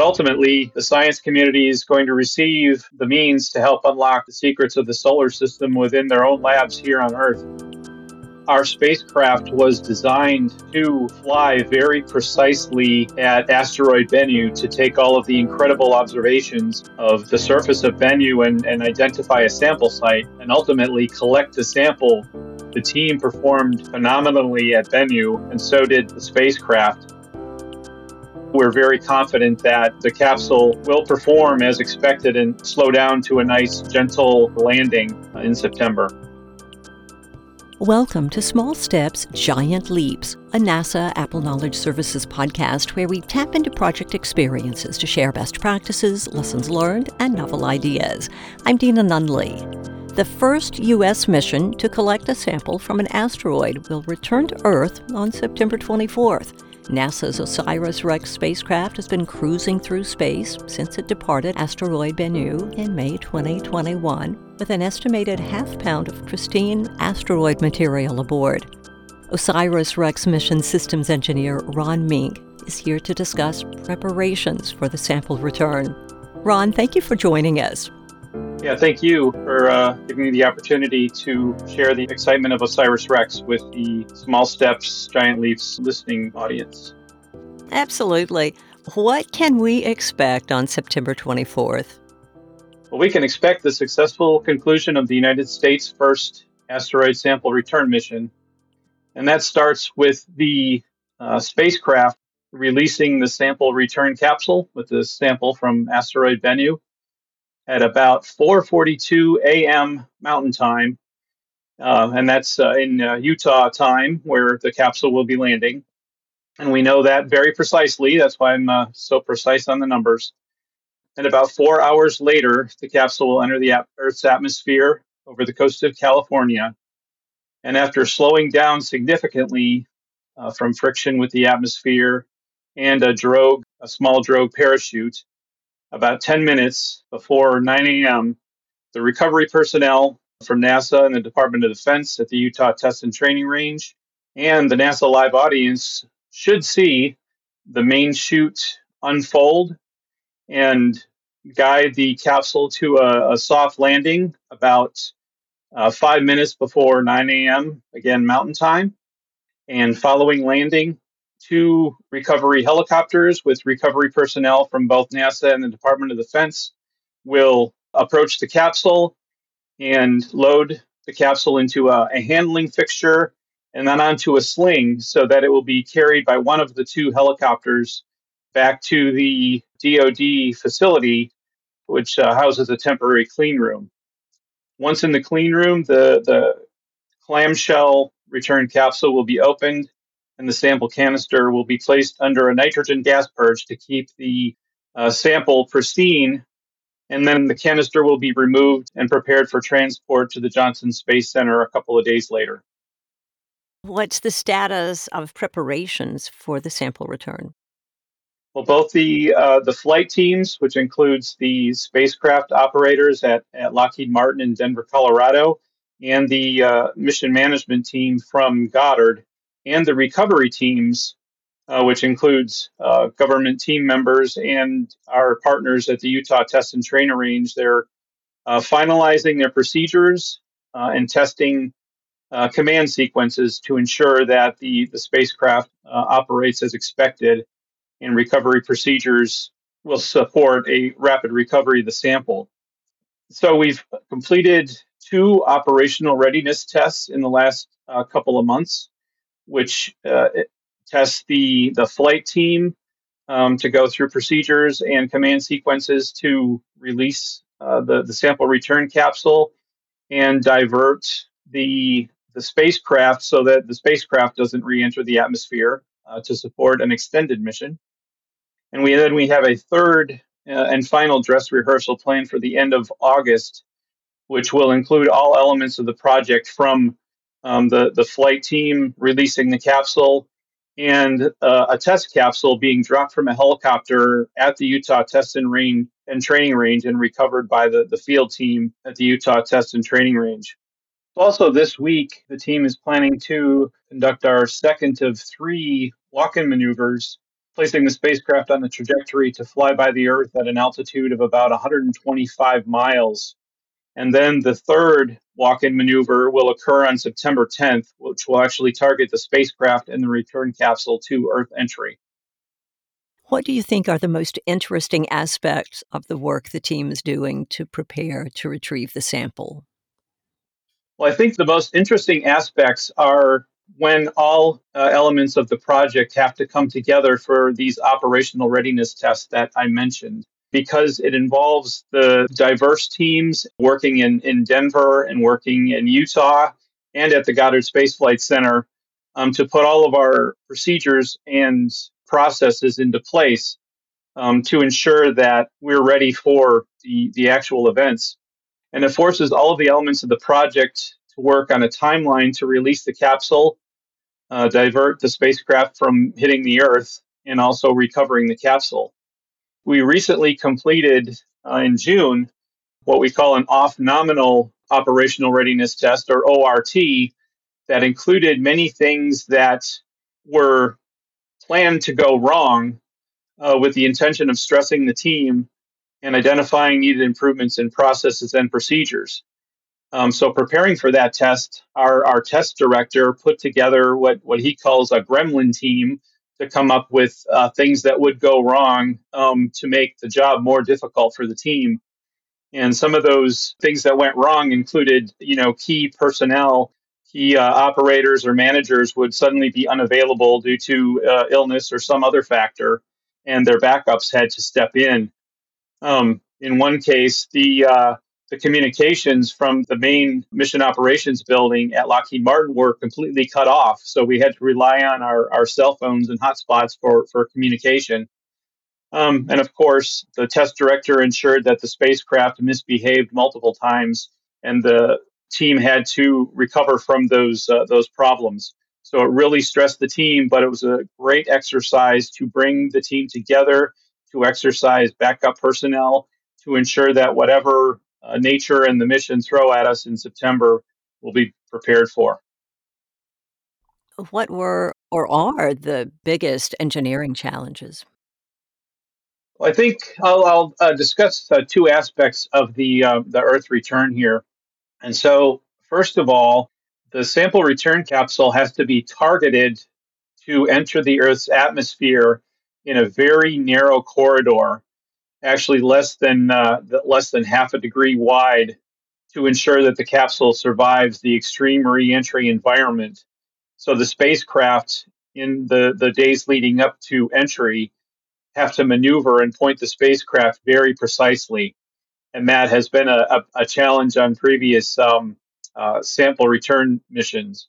ultimately, the science community is going to receive the means to help unlock the secrets of the solar system within their own labs here on Earth. Our spacecraft was designed to fly very precisely at asteroid Bennu to take all of the incredible observations of the surface of Bennu and, and identify a sample site and ultimately collect the sample. The team performed phenomenally at Bennu, and so did the spacecraft. We're very confident that the capsule will perform as expected and slow down to a nice, gentle landing in September. Welcome to Small Steps, Giant Leaps, a NASA APPEL Knowledge Services podcast where we tap into project experiences to share best practices, lessons learned, and novel ideas. I'm Deana Nunley. The first U.S. mission to collect a sample from an asteroid will return to Earth on September 24th. NASA's OSIRIS REx spacecraft has been cruising through space since it departed asteroid Bennu in May 2021 with an estimated half pound of pristine asteroid material aboard. OSIRIS REx mission systems engineer Ron Mink is here to discuss preparations for the sample return. Ron, thank you for joining us. Yeah, thank you for uh, giving me the opportunity to share the excitement of OSIRIS REx with the Small Steps, Giant Leaps listening audience. Absolutely. What can we expect on September 24th? Well, we can expect the successful conclusion of the United States' first asteroid sample return mission. And that starts with the uh, spacecraft releasing the sample return capsule with the sample from asteroid Bennu at about 4:42 a.m. Mountain Time, uh, and that's uh, in uh, Utah time where the capsule will be landing. And we know that very precisely. That's why I'm uh, so precise on the numbers. And about four hours later, the capsule will enter the Earth's atmosphere over the coast of California. And after slowing down significantly uh, from friction with the atmosphere and a drogue, a small drogue parachute, about 10 minutes before 9 a.m., the recovery personnel from NASA and the Department of Defense at the Utah Test and Training Range and the NASA live audience should see the main chute unfold and guide the capsule to a, a soft landing about uh, five minutes before 9 a.m., again, Mountain Time. And following landing, two recovery helicopters with recovery personnel from both NASA and the Department of Defense will approach the capsule and load the capsule into a, a, handling fixture and then onto a sling so that it will be carried by one of the two helicopters back to the DoD facility, which uh, houses a temporary clean room. Once in the clean room, the, the clamshell return capsule will be opened and the sample canister will be placed under a nitrogen gas purge to keep the uh, sample pristine. And then the canister will be removed and prepared for transport to the Johnson Space Center a couple of days later. What's the status of preparations for the sample return? Well, both the uh, the flight teams, which includes the spacecraft operators at, at Lockheed Martin in Denver, Colorado, and the uh, mission management team from Goddard, and the recovery teams, uh, which includes uh, government team members and our partners at the Utah Test and Training Range. They're uh, finalizing their procedures uh, and testing uh, command sequences to ensure that the, the spacecraft uh, operates as expected and recovery procedures will support a rapid recovery of the sample. So we've completed two operational readiness tests in the last couple of months which uh, tests the, the flight team um, to go through procedures and command sequences to release uh, the, the sample return capsule and divert the, the spacecraft so that the spacecraft doesn't re-enter the atmosphere uh, to support an extended mission. And we then we have a third uh, and final dress rehearsal planned for the end of August, which will include all elements of the project from um, the the flight team releasing the capsule, and uh, a test capsule being dropped from a helicopter at the Utah Test and Range and Training Range and recovered by the, the field team at the Utah Test and Training Range. Also, this week, the team is planning to conduct our second of three walk in maneuvers placing the spacecraft on the trajectory to fly by the Earth at an altitude of about 125 miles. And then the third walk in maneuver will occur on September 10th, which will actually target the spacecraft and the return capsule to Earth entry. What do you think are the most interesting aspects of the work the team is doing to prepare to retrieve the sample? Well, I think the most interesting aspects are when all uh, elements of the project have to come together for these operational readiness tests that I mentioned. Because it involves the diverse teams working in, in Denver and working in Utah and at the Goddard Space Flight Center um, to put all of our procedures and processes into place um, to ensure that we're ready for the, the actual events. And it forces all of the elements of the project to work on a timeline to release the capsule uh, divert the spacecraft from hitting the Earth and also recovering the capsule. We recently completed uh, in June what we call an off nominal operational readiness test or ORT that included many things that were planned to go wrong uh, with the intention of stressing the team and identifying needed improvements in processes and procedures. Um, so preparing for that test, our, our test director put together what, what he calls a gremlin team to come up with uh, things that would go wrong um, to make the job more difficult for the team. And some of those things that went wrong included, you know, key personnel, key uh, operators or managers would suddenly be unavailable due to uh, illness or some other factor, and their backups had to step in. Um, in one case, the uh, the communications from the main mission operations building at Lockheed Martin were completely cut off. So we had to rely on our, our cell phones and hotspots for, for communication. Um, and of course, the test director ensured that the spacecraft misbehaved multiple times, and the team had to recover from those uh, those problems. So it really stressed the team, but it was a great exercise to bring the team together, to exercise backup personnel, to ensure that whatever uh, nature and the mission throw at us in September, we'll be prepared for. What were or are the biggest engineering challenges? Well, I think I'll, I'll uh, discuss uh, two aspects of the uh, the Earth return here. And so, first of all, the sample return capsule has to be targeted to enter the Earth's atmosphere in a very narrow corridor actually less than uh, less than half a degree wide to ensure that the capsule survives the extreme reentry environment. So the spacecraft in the, the days leading up to entry have to maneuver and point the spacecraft very precisely. And that has been a, a, a challenge on previous um, uh, sample return missions.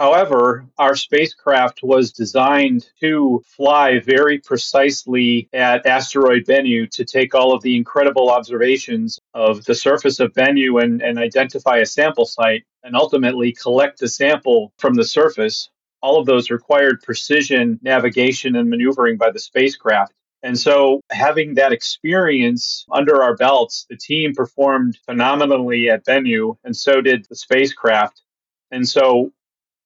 However, our spacecraft was designed to fly very precisely at asteroid Bennu to take all of the incredible observations of the surface of Bennu and, and identify a sample site and ultimately collect the sample from the surface. All of those required precision navigation and maneuvering by the spacecraft. And so, having that experience under our belts, the team performed phenomenally at Bennu, and so did the spacecraft. And so,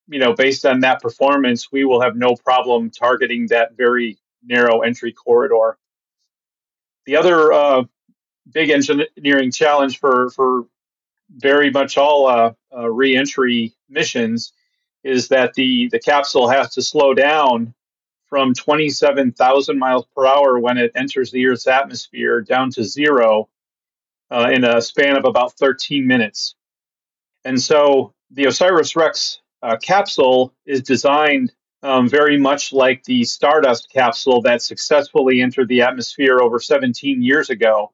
you know, based on that performance, we will have no problem targeting that very narrow entry corridor. The other uh, big engineering challenge for for very much all uh, uh, reentry missions is that the the capsule has to slow down from 27,000 miles per hour when it enters the Earth's atmosphere down to zero uh, in a span of about 13 minutes. And so the OSIRIS REx uh, capsule is designed um, very much like the Stardust capsule that successfully entered the atmosphere over 17 years ago.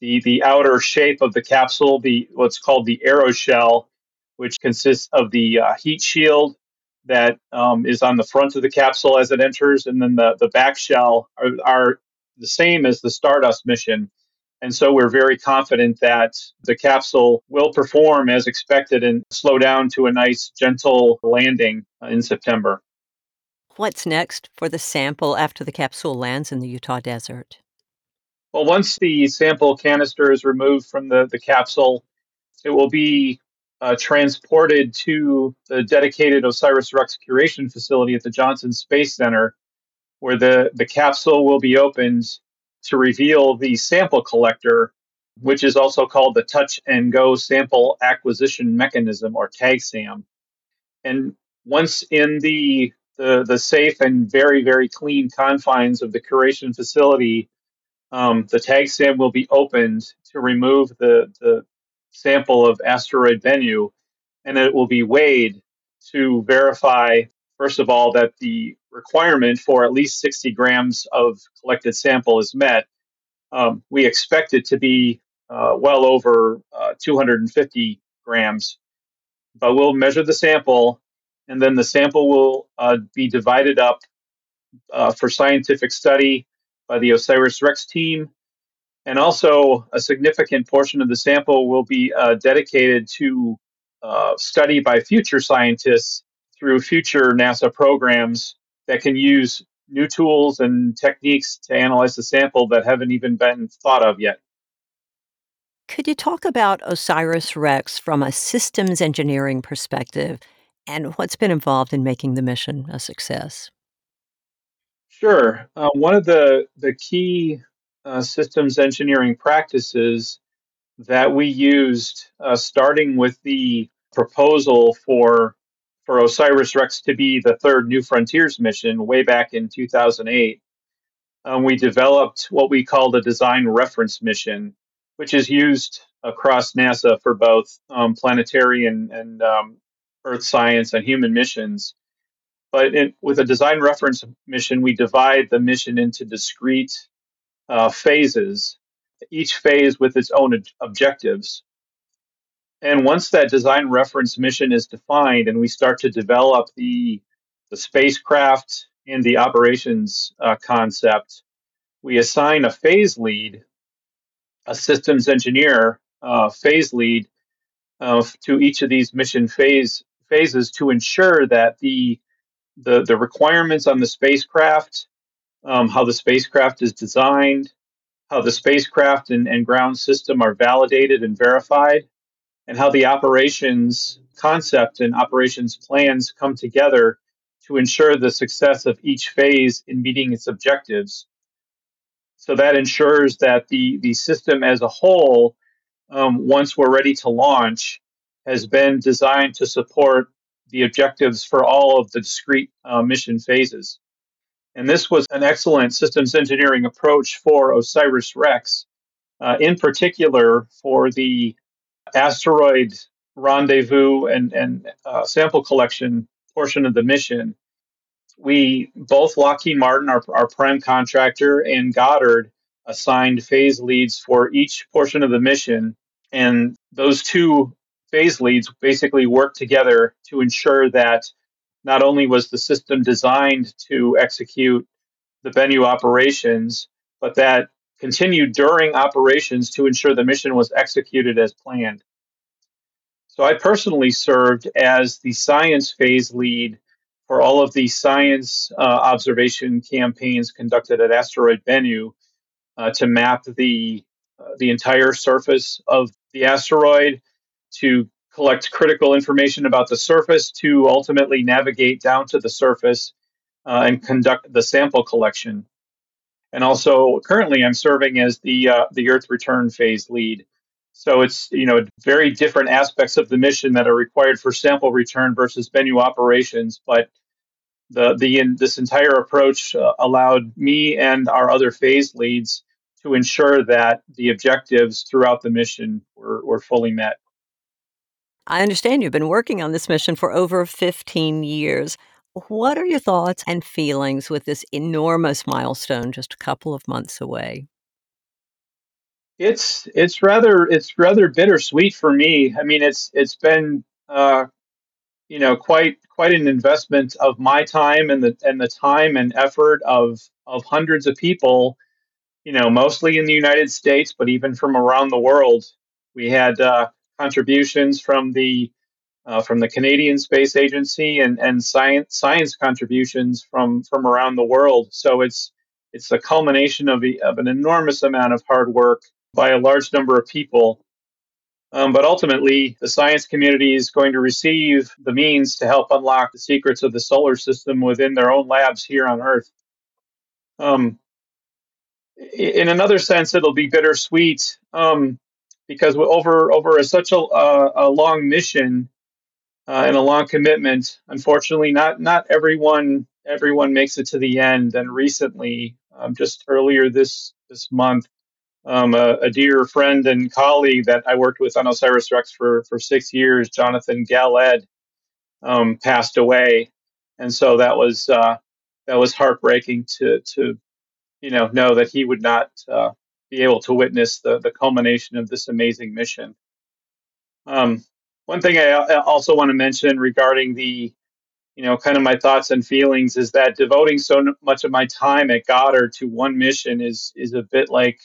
The, the outer shape of the capsule, the what's called the aeroshell, which consists of the uh, heat shield that um, is on the front of the capsule as it enters, and then the, the back shell are, are the same as the Stardust mission. And so we're very confident that the capsule will perform as expected and slow down to a nice, gentle landing in September. What's next for the sample after the capsule lands in the Utah desert? Well, once the sample canister is removed from the, the capsule, it will be uh, transported to the dedicated OSIRIS REx curation facility at the Johnson Space Center where the, the capsule will be opened to reveal the sample collector, which is also called the Touch and Go Sample Acquisition Mechanism, or TAGSAM. And once in the, the, the safe and very, very clean confines of the curation facility, um, the TAGSAM will be opened to remove the, the sample of asteroid Bennu, and it will be weighed to verify, first of all, that the requirement for at least 60 grams of collected sample is met. Um, we expect it to be uh, well over uh, 250 grams, but we'll measure the sample, and then the sample will uh, be divided up uh, for scientific study by the OSIRIS REx team. And also, a significant portion of the sample will be uh, dedicated to uh, study by future scientists through future NASA programs that can use new tools and techniques to analyze the sample that haven't even been thought of yet. Could you talk about OSIRIS REx from a systems engineering perspective and what's been involved in making the mission a success? Sure. Uh, one of the, the key uh, systems engineering practices that we used, uh, starting with the proposal for for OSIRIS REx to be the third New Frontiers mission way back in 2008, um, we developed what we called a design reference mission, which is used across NASA for both um, planetary and, and um, Earth science and human missions. But in, with a design reference mission, we divide the mission into discrete uh, phases, each phase with its own objectives. And once that design reference mission is defined and we start to develop the, the spacecraft and the operations uh, concept, we assign a phase lead, a systems engineer uh, phase lead uh, to each of these mission phase phases to ensure that the the, the requirements on the spacecraft, um, how the spacecraft is designed, how the spacecraft and, and ground system are validated and verified, and how the operations concept and operations plans come together to ensure the success of each phase in meeting its objectives. So that ensures that the, the system as a whole, um, once we're ready to launch, has been designed to support the objectives for all of the discrete uh, mission phases. And this was an excellent systems engineering approach for OSIRIS REx, uh, in particular for the asteroid rendezvous and, and uh, sample collection portion of the mission, we both Lockheed Martin, our, our prime contractor, and Goddard assigned phase leads for each portion of the mission. And those two phase leads basically worked together to ensure that not only was the system designed to execute the Bennu operations, but that continued during operations to ensure the mission was executed as planned. So I personally served as the science phase lead for all of the science uh, observation campaigns conducted at asteroid Bennu uh, to map the uh, the entire surface of the asteroid, to collect critical information about the surface, to ultimately navigate down to the surface uh, and conduct the sample collection and also currently I'm serving as the uh, the Earth return phase lead. So it's you know very different aspects of the mission that are required for sample return versus Bennu operations, but the the in, this entire approach uh, allowed me and our other phase leads to ensure that the objectives throughout the mission were, were fully met. I understand you've been working on this mission for over 15 years. What are your thoughts and feelings with this enormous milestone just a couple of months away? It's it's rather it's rather bittersweet for me. I mean, it's it's been uh, you know quite quite an investment of my time and the and the time and effort of of hundreds of people. You know, mostly in the United States, but even from around the world. We had uh, contributions from the uh, from the Canadian Space Agency and, and science science contributions from from around the world. So it's it's a culmination of, of an enormous amount of hard work by a large number of people. Um, but ultimately, the science community is going to receive the means to help unlock the secrets of the solar system within their own labs here on Earth. Um, in another sense, it'll be bittersweet um, because over over a, such a, a, long mission uh, and a long commitment, unfortunately, not not everyone everyone makes it to the end. And recently, um, just earlier this this month, um, a, a, dear friend and colleague that I worked with on OSIRIS REx for for six years, Jonathan Gal-Edd, um, passed away, and so that was uh, that was heartbreaking to to you know know that he would not uh, be able to witness the the culmination of this amazing mission. Um, one thing I also want to mention regarding the you know kind of my thoughts and feelings is that devoting so much of my time at Goddard to one mission is is a bit like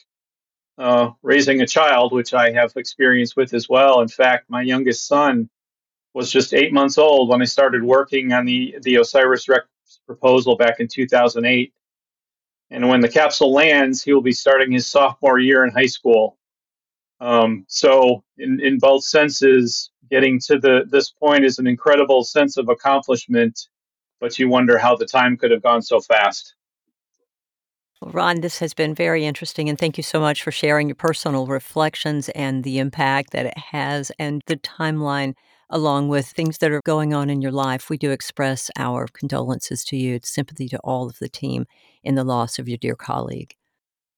uh, raising a child, which I have experience with as well. In fact, my youngest son was just eight months old when I started working on the the OSIRIS REx proposal back in 2008. And when the capsule lands, he will be starting his sophomore year in high school. Um, so, in, in both senses, getting to the this point is an incredible sense of accomplishment, but you wonder how the time could have gone so fast. Well, Ron, this has been very interesting, and thank you so much for sharing your personal reflections and the impact that it has and the timeline along with things that are going on in your life, we do express our condolences to you, sympathy to all of the team in the loss of your dear colleague.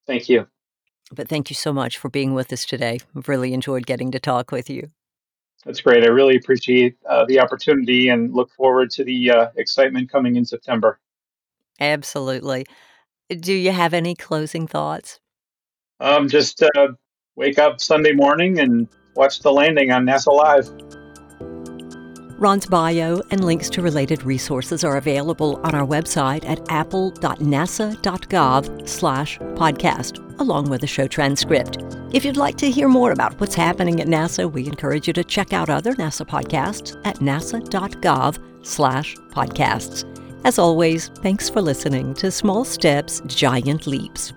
Thank you. But thank you so much for being with us today. I've really enjoyed getting to talk with you. That's great. I really appreciate uh, the opportunity and look forward to the uh, excitement coming in September. Absolutely. Do you have any closing thoughts? Um, just uh, wake up Sunday morning and watch the landing on NASA Live. Ron's bio and links to related resources are available on our website at appel.nasa.gov slash podcast, along with a show transcript. If you'd like to hear more about what's happening at NASA, we encourage you to check out other NASA podcasts at nasa.gov slash podcasts. As always, thanks for listening to Small Steps, Giant Leaps.